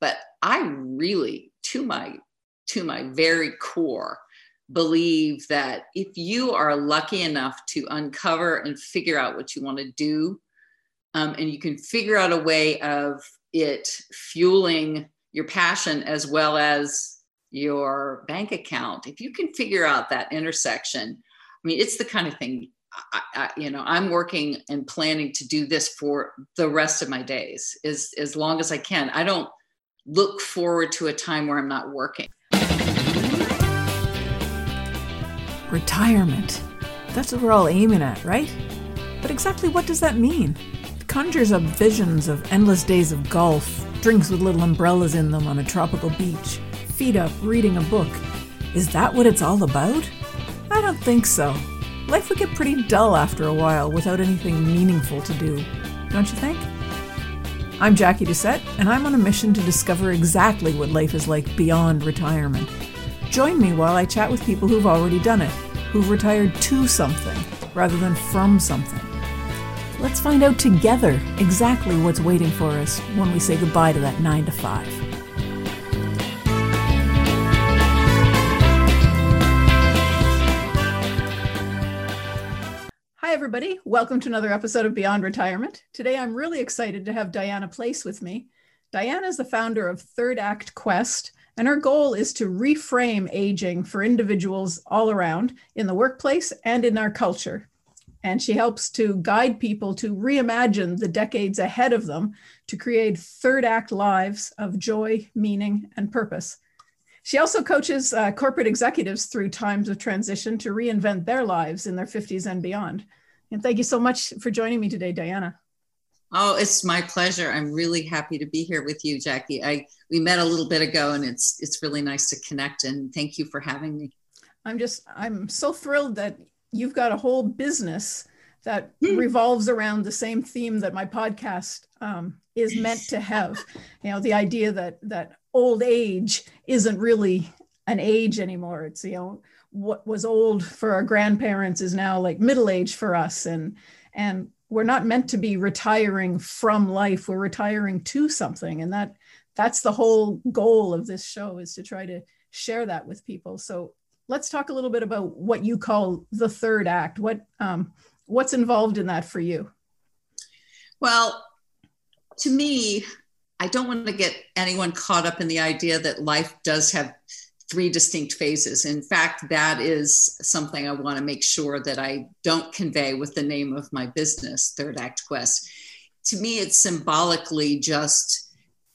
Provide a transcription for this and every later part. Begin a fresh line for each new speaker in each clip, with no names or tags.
But I really, to my to my very core, believe that if you are lucky enough to uncover and figure out what you want to do, um, and you can figure out a way of it fueling your passion as well as your bank account, if you can figure out that intersection, I mean, it's the kind of thing I, I, you know i'm working and planning to do this for the rest of my days as as long as i can. I don't look forward to a time where i'm not working.
Retirement. That's what we're all aiming at right? But exactly what does that mean? It conjures up visions of endless days of golf drinks with little umbrellas in them on a tropical beach feet up reading a book. Is that what it's all about? I don't think so. Life would get pretty dull after a while without anything meaningful to do, don't you think? I'm Jackie Doucette, and I'm on a mission to discover exactly what life is like beyond retirement. Join me while I chat with people who've already done it, who've retired to something rather than from something. Let's find out together exactly what's waiting for us when we say goodbye to that 9 to 5. Everybody. Welcome to another episode of Beyond Retirement. Today, I'm really excited to have Diana Place with me. Diana is the founder of Third Act Quest, and her goal is to reframe aging for individuals all around in the workplace and in our culture. And she helps to guide people to reimagine the decades ahead of them to create third act lives of joy, meaning, and purpose. She also coaches uh, corporate executives through times of transition to reinvent their lives in their 50s and beyond. And thank you so much for joining me today, Diana.
Oh, it's my pleasure. I'm really happy to be here with you, Jackie. I we met a little bit ago, and it's it's really nice to connect. And thank you for having me.
I'm just I'm so thrilled that you've got a whole business that hmm. revolves around the same theme that my podcast um, is meant to have. You know, the idea that that old age isn't really an age anymore. It's you know what was old for our grandparents is now like middle age for us. And and we're not meant to be retiring from life. We're retiring to something. And that that's the whole goal of this show is to try to share that with people. So let's talk a little bit about what you call the third act. What um, what's involved in that for you?
Well to me i don't want to get anyone caught up in the idea that life does have three distinct phases. In fact, that is something I want to make sure that I don't convey with the name of my business, Third Act Quest. To me, it's symbolically just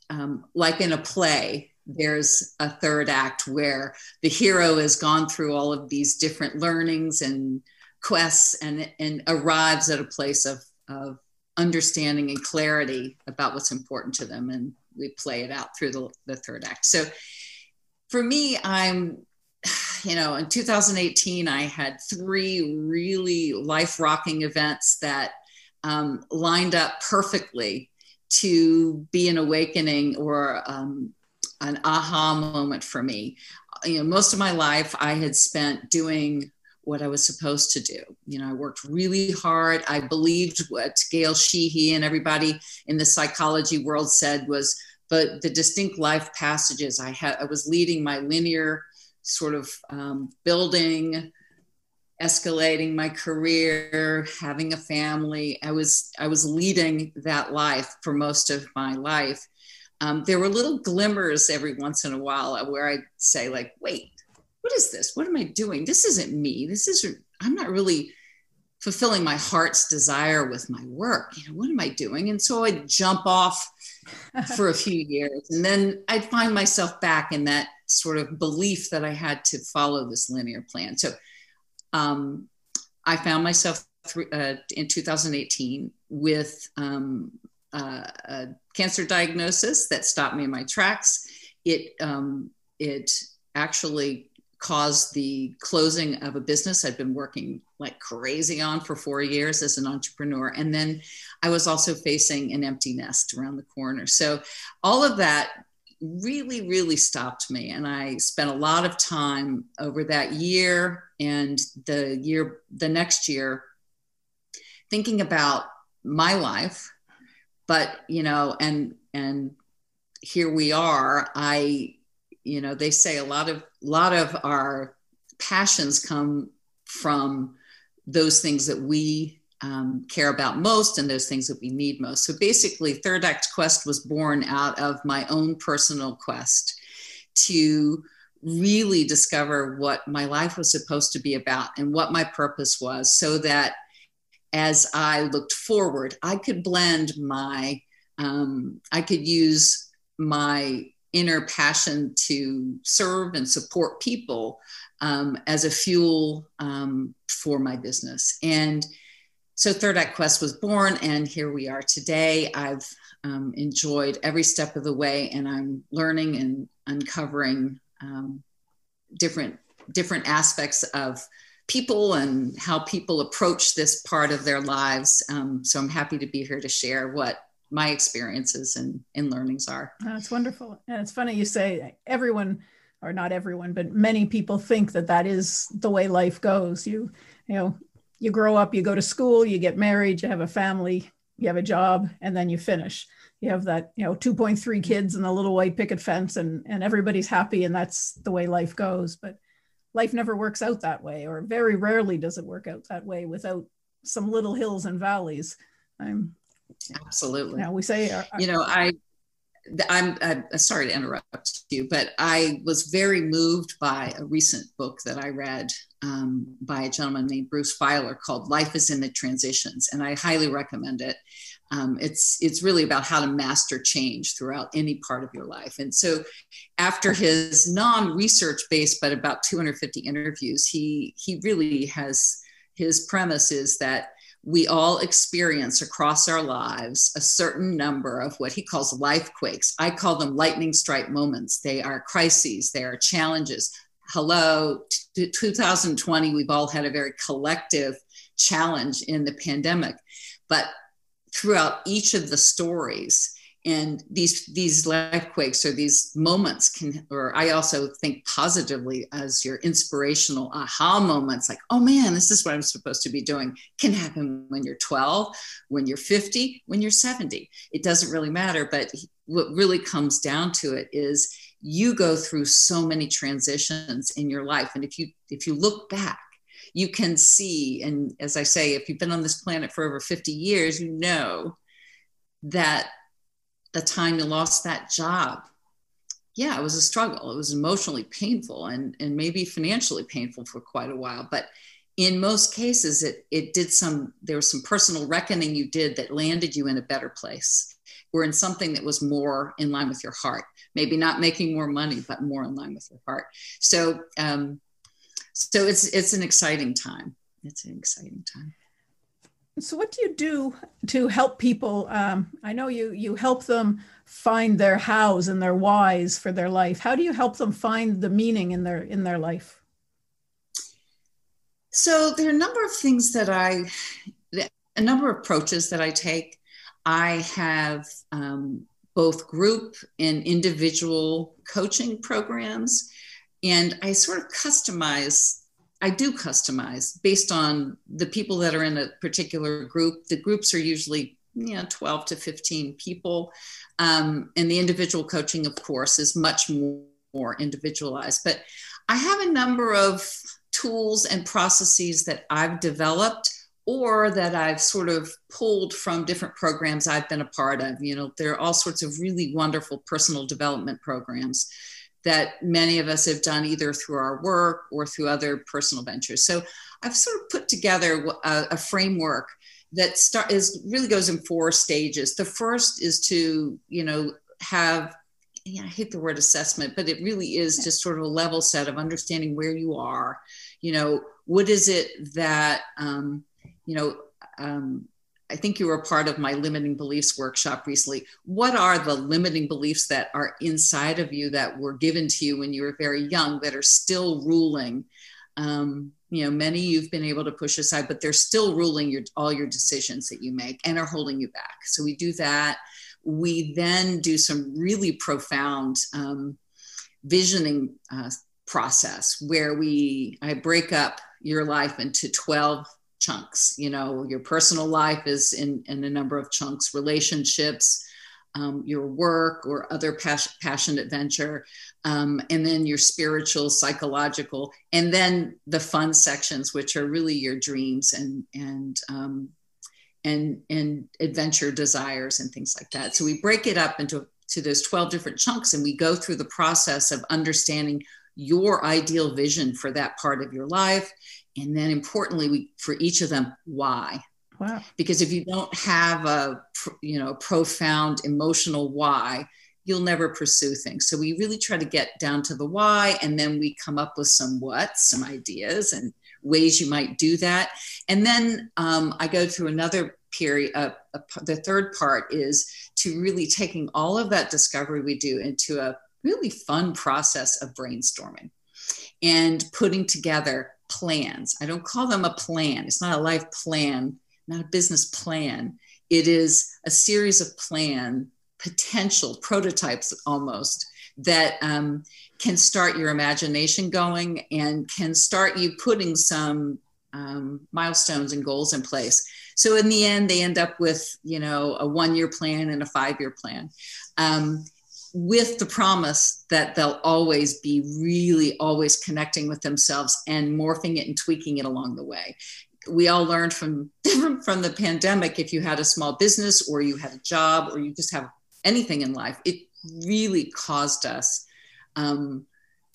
um, like in a play, there's a third act where the hero has gone through all of these different learnings and quests and, and arrives at a place of, of understanding and clarity about what's important to them. And we play it out through the, the third act. So for me, I'm, you know, in 2018, I had three really life rocking events that um, lined up perfectly to be an awakening or um, an aha moment for me. You know, most of my life I had spent doing what I was supposed to do. You know, I worked really hard. I believed what Gail Sheehy and everybody in the psychology world said was but the distinct life passages I had, I was leading my linear sort of um, building, escalating my career, having a family. I was I was leading that life for most of my life. Um, there were little glimmers every once in a while where I'd say like, "Wait, what is this? What am I doing? This isn't me. This is I'm not really." fulfilling my heart's desire with my work. You know, what am I doing? And so I'd jump off for a few years. And then I'd find myself back in that sort of belief that I had to follow this linear plan. So um, I found myself th- uh, in 2018 with um, uh, a cancer diagnosis that stopped me in my tracks. It um, it actually caused the closing of a business I'd been working like crazy on for four years as an entrepreneur. And then I was also facing an empty nest around the corner. So all of that really, really stopped me. And I spent a lot of time over that year and the year, the next year, thinking about my life, but, you know, and, and here we are. I, you know, they say a lot of lot of our passions come from those things that we um, care about most and those things that we need most. So basically, Third Act Quest was born out of my own personal quest to really discover what my life was supposed to be about and what my purpose was so that as I looked forward, I could blend my, um, I could use my inner passion to serve and support people um, as a fuel um, for my business. And so Third Act Quest was born, and here we are today. I've um, enjoyed every step of the way, and I'm learning and uncovering um, different different aspects of people and how people approach this part of their lives. Um, so I'm happy to be here to share what my experiences and, and learnings are.
That's wonderful. And it's funny you say everyone, or not everyone, but many people think that that is the way life goes. You, you know, you grow up, you go to school, you get married, you have a family, you have a job, and then you finish. You have that, you know, 2.3 kids and the little white picket fence, and and everybody's happy, and that's the way life goes. But life never works out that way, or very rarely does it work out that way without some little hills and valleys. I'm
absolutely.
Now we say,
uh, you know, I, I'm, I'm sorry to interrupt you, but I was very moved by a recent book that I read um, by a gentleman named Bruce Feiler called "Life Is in the Transitions," and I highly recommend it. Um, it's it's really about how to master change throughout any part of your life. And so, after his non-research based but about 250 interviews, he he really has his premise is that we all experience across our lives a certain number of what he calls life quakes. I call them lightning strike moments. They are crises, they are challenges. Hello, t- 2020, we've all had a very collective challenge in the pandemic. But throughout each of the stories and these these life quakes or these moments can or i also think positively as your inspirational aha moments like oh man this is what i'm supposed to be doing can happen when you're 12 when you're 50 when you're 70 it doesn't really matter but what really comes down to it is you go through so many transitions in your life and if you if you look back you can see, and as I say, if you've been on this planet for over 50 years, you know that the time you lost that job, yeah, it was a struggle. It was emotionally painful and, and maybe financially painful for quite a while. But in most cases, it, it did some, there was some personal reckoning you did that landed you in a better place or in something that was more in line with your heart. Maybe not making more money, but more in line with your heart. So, um, so it's it's an exciting time it's an exciting time
so what do you do to help people um, i know you you help them find their hows and their whys for their life how do you help them find the meaning in their in their life
so there are a number of things that i a number of approaches that i take i have um, both group and individual coaching programs and I sort of customize. I do customize based on the people that are in a particular group. The groups are usually you know 12 to 15 people, um, and the individual coaching, of course, is much more, more individualized. But I have a number of tools and processes that I've developed or that I've sort of pulled from different programs I've been a part of. You know, there are all sorts of really wonderful personal development programs that many of us have done either through our work or through other personal ventures. So I've sort of put together a, a framework that start is really goes in four stages. The first is to, you know, have I hate the word assessment, but it really is just sort of a level set of understanding where you are. You know, what is it that um, you know um, I think you were part of my limiting beliefs workshop recently. What are the limiting beliefs that are inside of you that were given to you when you were very young that are still ruling? Um, you know, many you've been able to push aside, but they're still ruling your all your decisions that you make and are holding you back. So we do that. We then do some really profound um, visioning uh, process where we I break up your life into 12 chunks you know your personal life is in in a number of chunks relationships um, your work or other pas- passionate venture, um, and then your spiritual, psychological, and then the fun sections, which are really your dreams and and um, and and adventure desires and things like that. So we break it up into to those 12 different chunks and we go through the process of understanding your ideal vision for that part of your life and then importantly we for each of them why?
Wow.
Because if you don't have a you know profound emotional why you'll never pursue things. So we really try to get down to the why and then we come up with some what some ideas and ways you might do that. And then um, i go through another period uh, the third part is to really taking all of that discovery we do into a really fun process of brainstorming and putting together plans. I don't call them a plan, it's not a life plan, not a business plan. It is a series of plan, potential prototypes almost, that um, can start your imagination going and can start you putting some um, milestones and goals in place. So in the end, they end up with you know a one-year plan and a five-year plan. Um, with the promise that they'll always be really always connecting with themselves and morphing it and tweaking it along the way. We all learned from from the pandemic if you had a small business or you had a job or you just have anything in life it really caused us um,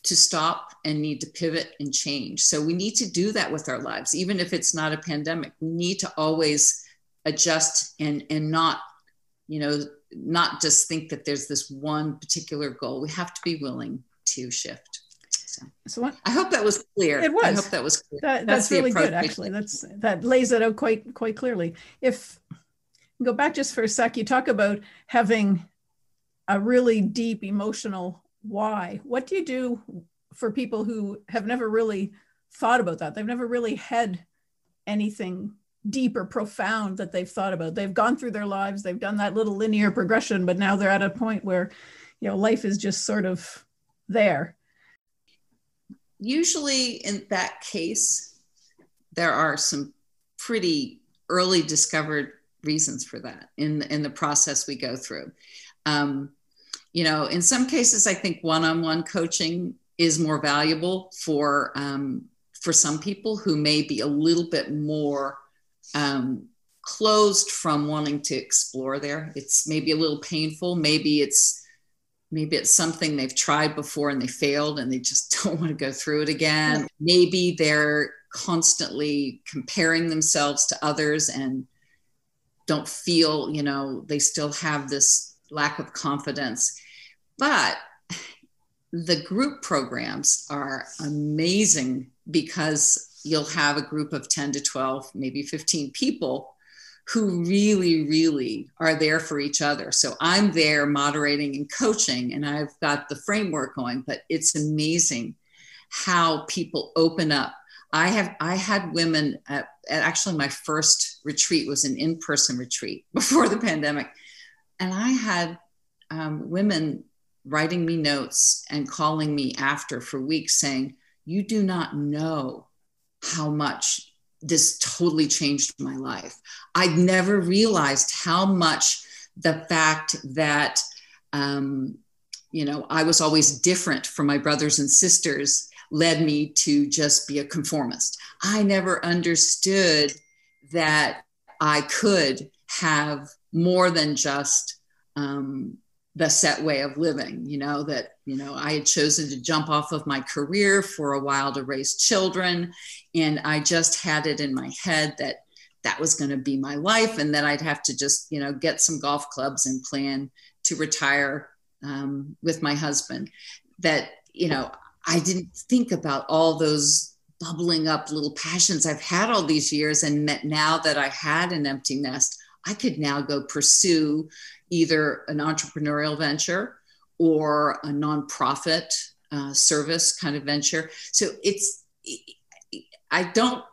to stop and need to pivot and change. So we need to do that with our lives even if it's not a pandemic. We need to always adjust and and not you know not just think that there's this one particular goal. We have to be willing to shift. So,
so what,
I hope that was clear.
It was.
I hope that was clear.
That, that's, that's really good, actually. That's that lays it out quite quite clearly. If go back just for a sec, you talk about having a really deep emotional why. What do you do for people who have never really thought about that? They've never really had anything deep or profound that they've thought about. They've gone through their lives, they've done that little linear progression, but now they're at a point where, you know, life is just sort of there.
Usually, in that case, there are some pretty early discovered reasons for that in in the process we go through. Um, you know, in some cases, I think one-on-one coaching is more valuable for um, for some people who may be a little bit more um, closed from wanting to explore there. It's maybe a little painful. Maybe it's maybe it's something they've tried before and they failed and they just don't want to go through it again. Maybe they're constantly comparing themselves to others and don't feel, you know, they still have this lack of confidence. But the group programs are amazing because you'll have a group of 10 to 12, maybe 15 people who really, really are there for each other. So I'm there moderating and coaching, and I've got the framework going, but it's amazing how people open up. I have I had women at, at actually my first retreat was an in-person retreat before the pandemic. And I had um, women writing me notes and calling me after for weeks saying, You do not know how much this totally changed my life. I'd never realized how much the fact that, um, you know, I was always different from my brothers and sisters led me to just be a conformist. I never understood that I could have more than just um, the set way of living you know that you know i had chosen to jump off of my career for a while to raise children. And i just had it in my head that that was going to be my life and that i'd have to just you know get some golf clubs and plan to retire um, with my husband. That you know i didn't think about all those bubbling up little passions i've had all these years and that now that i had an empty nest i could now go pursue either an entrepreneurial venture or a nonprofit uh, service kind of venture. So it's, I don't,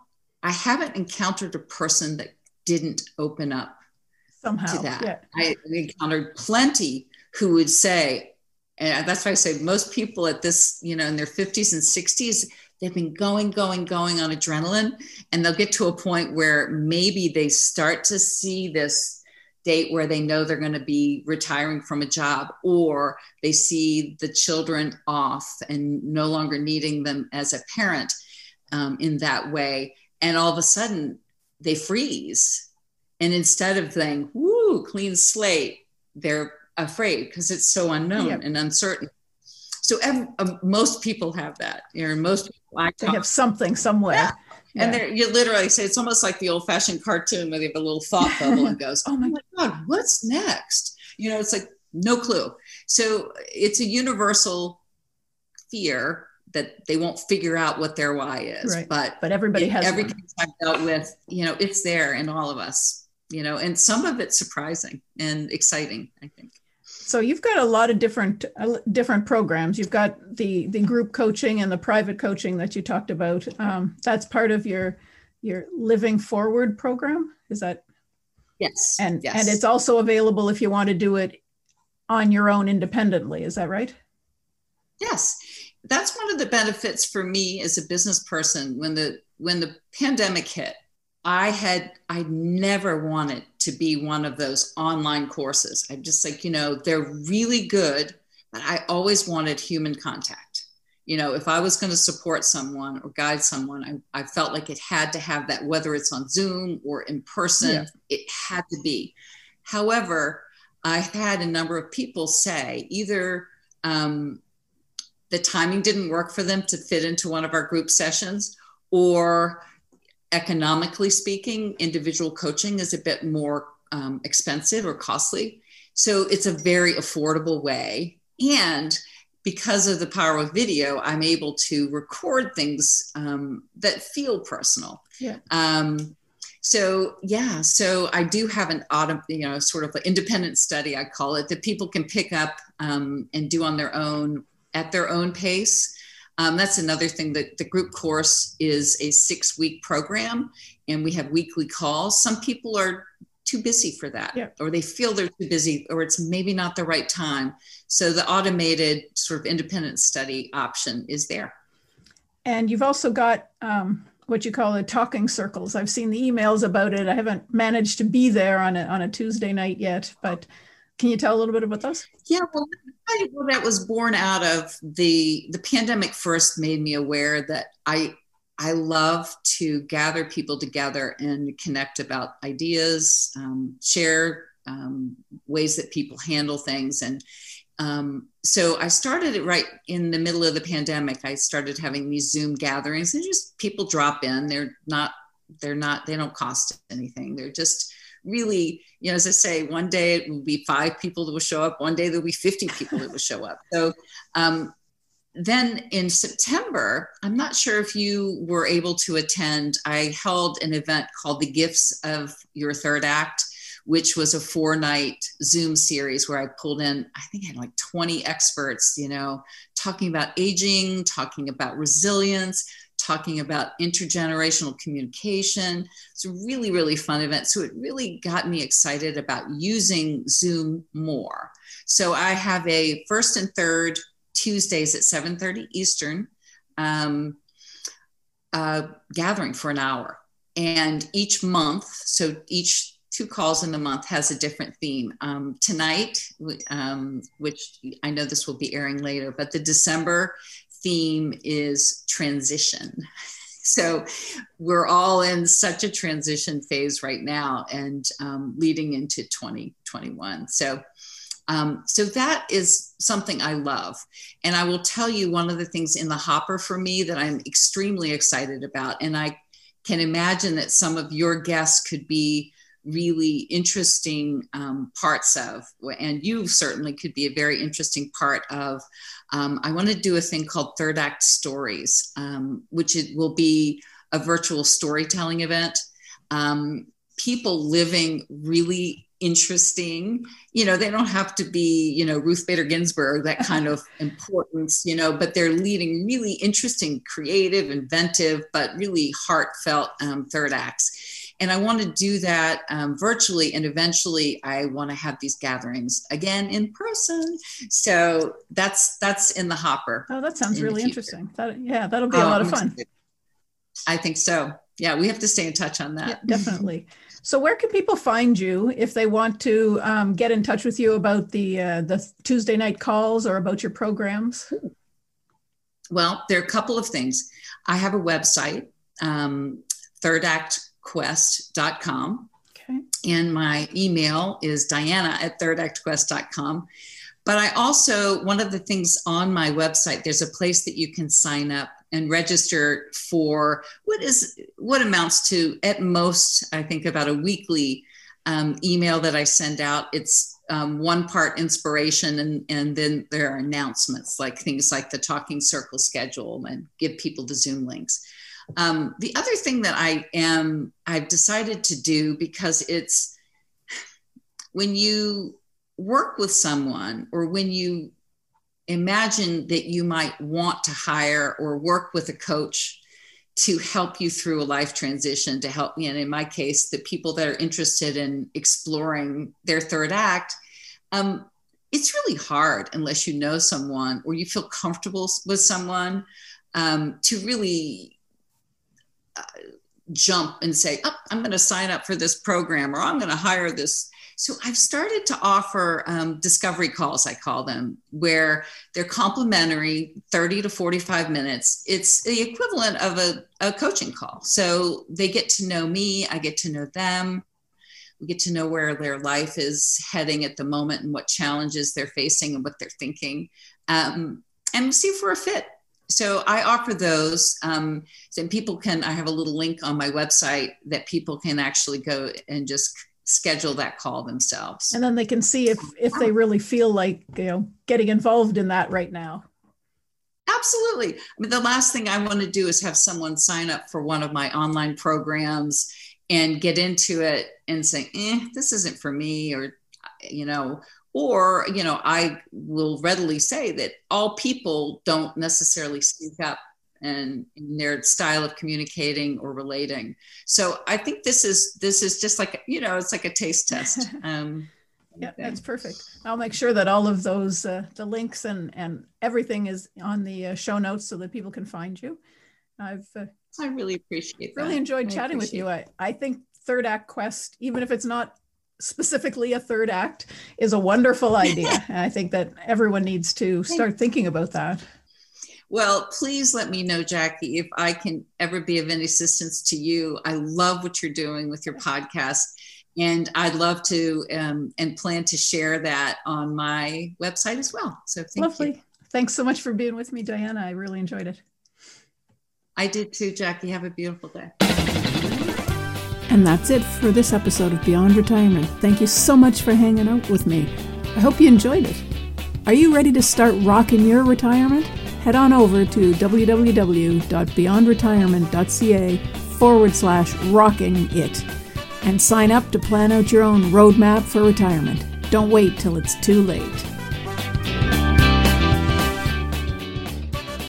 I haven't encountered a person that didn't open up
somehow
to that.
Yeah.
I encountered plenty who would say, and that's why I say most people at this, you know, in their 50s and 60s, they've been going, going, going on adrenaline, and they'll get to a point where maybe they start to see this date where they know they're going to be retiring from a job or they see the children off and no longer needing them as a parent um, in that way. And all of a sudden they freeze. And instead of saying woo clean slate they're afraid because it's so unknown yep. and uncertain so uh, most people have that you know most people
I they have something somewhere yeah.
Yeah. And you literally say it's almost like the old fashioned cartoon where they have a little thought bubble and goes, Oh my God, what's next? You know, it's like no clue. So it's a universal fear that they won't figure out what their why is. Right. But
but everybody has
every case I've dealt with, you know, it's there in all of us, you know, and some of it's surprising and exciting, I think.
So you've got a lot of different uh, different programs. You've got the the group coaching and the private coaching that you talked about. Um, that's part of your your Living Forward program. Is that?
Yes.
And
yes.
and it's also available if you want to do it on your own independently. Is that right?
Yes, that's one of the benefits for me as a business person when the when the pandemic hit I had, I never wanted to be one of those online courses. I'm just like, you know, they're really good, but I always wanted human contact. You know, if I was going to support someone or guide someone, I, I felt like it had to have that, whether it's on Zoom or in person, yeah. it had to be. However, I had a number of people say either um, the timing didn't work for them to fit into one of our group sessions or economically speaking, individual coaching is a bit more um, expensive or costly. So it's a very affordable way. And because of the power of video, I'm able to record things um, that feel personal.
Yeah.
Um, so yeah, so I do have an auto, you know, sort of an independent study, I call it, that people can pick up um, and do on their own at their own pace. Um, that's another thing that the group course is a six week program and we have weekly calls. Some people are too busy for that
yeah.
or they feel they're too busy or it's maybe not the right time. So the automated sort of independent study option is there.
And you've also got um, what you call a talking circles. I've seen the emails about it. I haven't managed to be there on a, on a Tuesday night yet, but can you tell a little bit about those?
Yeah, well, that was born out of the the pandemic. First, made me aware that I I love to gather people together and connect about ideas, um, share um, ways that people handle things, and um, so I started it right in the middle of the pandemic. I started having these Zoom gatherings, and just people drop in. They're not they're not they don't cost anything. They're just really, you know, as I say, one day it will be five people that will show up, one day there'll be 50 people that will show up. So um, then in September, I'm not sure if you were able to attend, I held an event called The Gifts of Your Third Act which was a four night Zoom series where I pulled in, I think I had like 20 experts, you know, talking about aging, talking about resilience, talking about intergenerational communication. It's a really, really fun event. So it really got me excited about using Zoom more. So I have a first and third Tuesdays at 7:30 Eastern um, uh, gathering for an hour. And each month, so each two calls in the month has a different theme. Um, tonight, um, which I know this will be airing later, but the December theme is transition. So we're all in such a transition phase right now and um, leading into 2021. So um, so that is something I love. And I will tell you one of the things in the hopper for me that I'm extremely excited about. And I can imagine that some of your guests could be really interesting um, parts of, and you certainly could be a very interesting part of. Um, I want to do a thing called Third Act Stories, um, which it will be a virtual storytelling event. Um, people living really interesting you know they don't have to be you know ruth bader ginsburg that kind of importance you know but they're leading really interesting creative inventive but really heartfelt um, third acts and I want to do that um, virtually. And eventually, I want to have these gatherings again in person. So that's that's in the hopper.
Oh, that sounds in really interesting. That, yeah, that'll be a lot of fun.
I think so. Yeah, we have to stay in touch on that. Yeah,
definitely. So, where can people find you if they want to um, get in touch with you about the uh, the Tuesday night calls or about your programs?
Well, there are a couple of things. I have a website, um, thirdactquest.com. Okay. And my email is diana at thirdactquest.com. But I also, one of the things on my website, there's a place that you can sign up and register for what is what amounts to at most i think about a weekly um, email that i send out it's um, one part inspiration and, and then there are announcements like things like the talking circle schedule and give people the zoom links um, the other thing that i am i've decided to do because it's when you work with someone or when you imagine that you might want to hire or work with a coach to help you through a life transition to help me and in my case the people that are interested in exploring their third act um, it's really hard unless you know someone or you feel comfortable with someone um, to really jump and say oh, i'm going to sign up for this program or i'm going to hire this so I've started to offer um, discovery calls, I call them, where they're complimentary, 30 to 45 minutes. It's the equivalent of a, a coaching call. So they get to know me, I get to know them. We get to know where their life is heading at the moment and what challenges they're facing and what they're thinking, um, and see if we're a fit. So I offer those, um, and people can. I have a little link on my website that people can actually go and just schedule that call themselves
and then they can see if if they really feel like you know getting involved in that right now
absolutely i mean the last thing i want to do is have someone sign up for one of my online programs and get into it and say eh, this isn't for me or you know or you know i will readily say that all people don't necessarily speak up and in their style of communicating or relating. So I think this is this is just like you know it's like a taste test. Um,
yeah, that's perfect. I'll make sure that all of those uh, the links and and everything is on the uh, show notes so that people can find you. I've uh,
I really appreciate
really enjoyed I chatting with you. I I think Third Act Quest, even if it's not specifically a third act, is a wonderful idea. I think that everyone needs to start thinking about that.
Well, please let me know, Jackie, if I can ever be of any assistance to you. I love what you're doing with your podcast. And I'd love to um, and plan to share that on my website as well. So thank
Lovely.
You.
Thanks so much for being with me, Diana. I really enjoyed it.
I did too, Jackie. Have a beautiful day.
And that's it for this episode of Beyond Retirement. Thank you so much for hanging out with me. I hope you enjoyed it. Are you ready to start rocking your retirement? head on over to www.beyondretirement.ca forward slash rocking it and sign up to plan out your own roadmap for retirement. Don't wait till it's too late.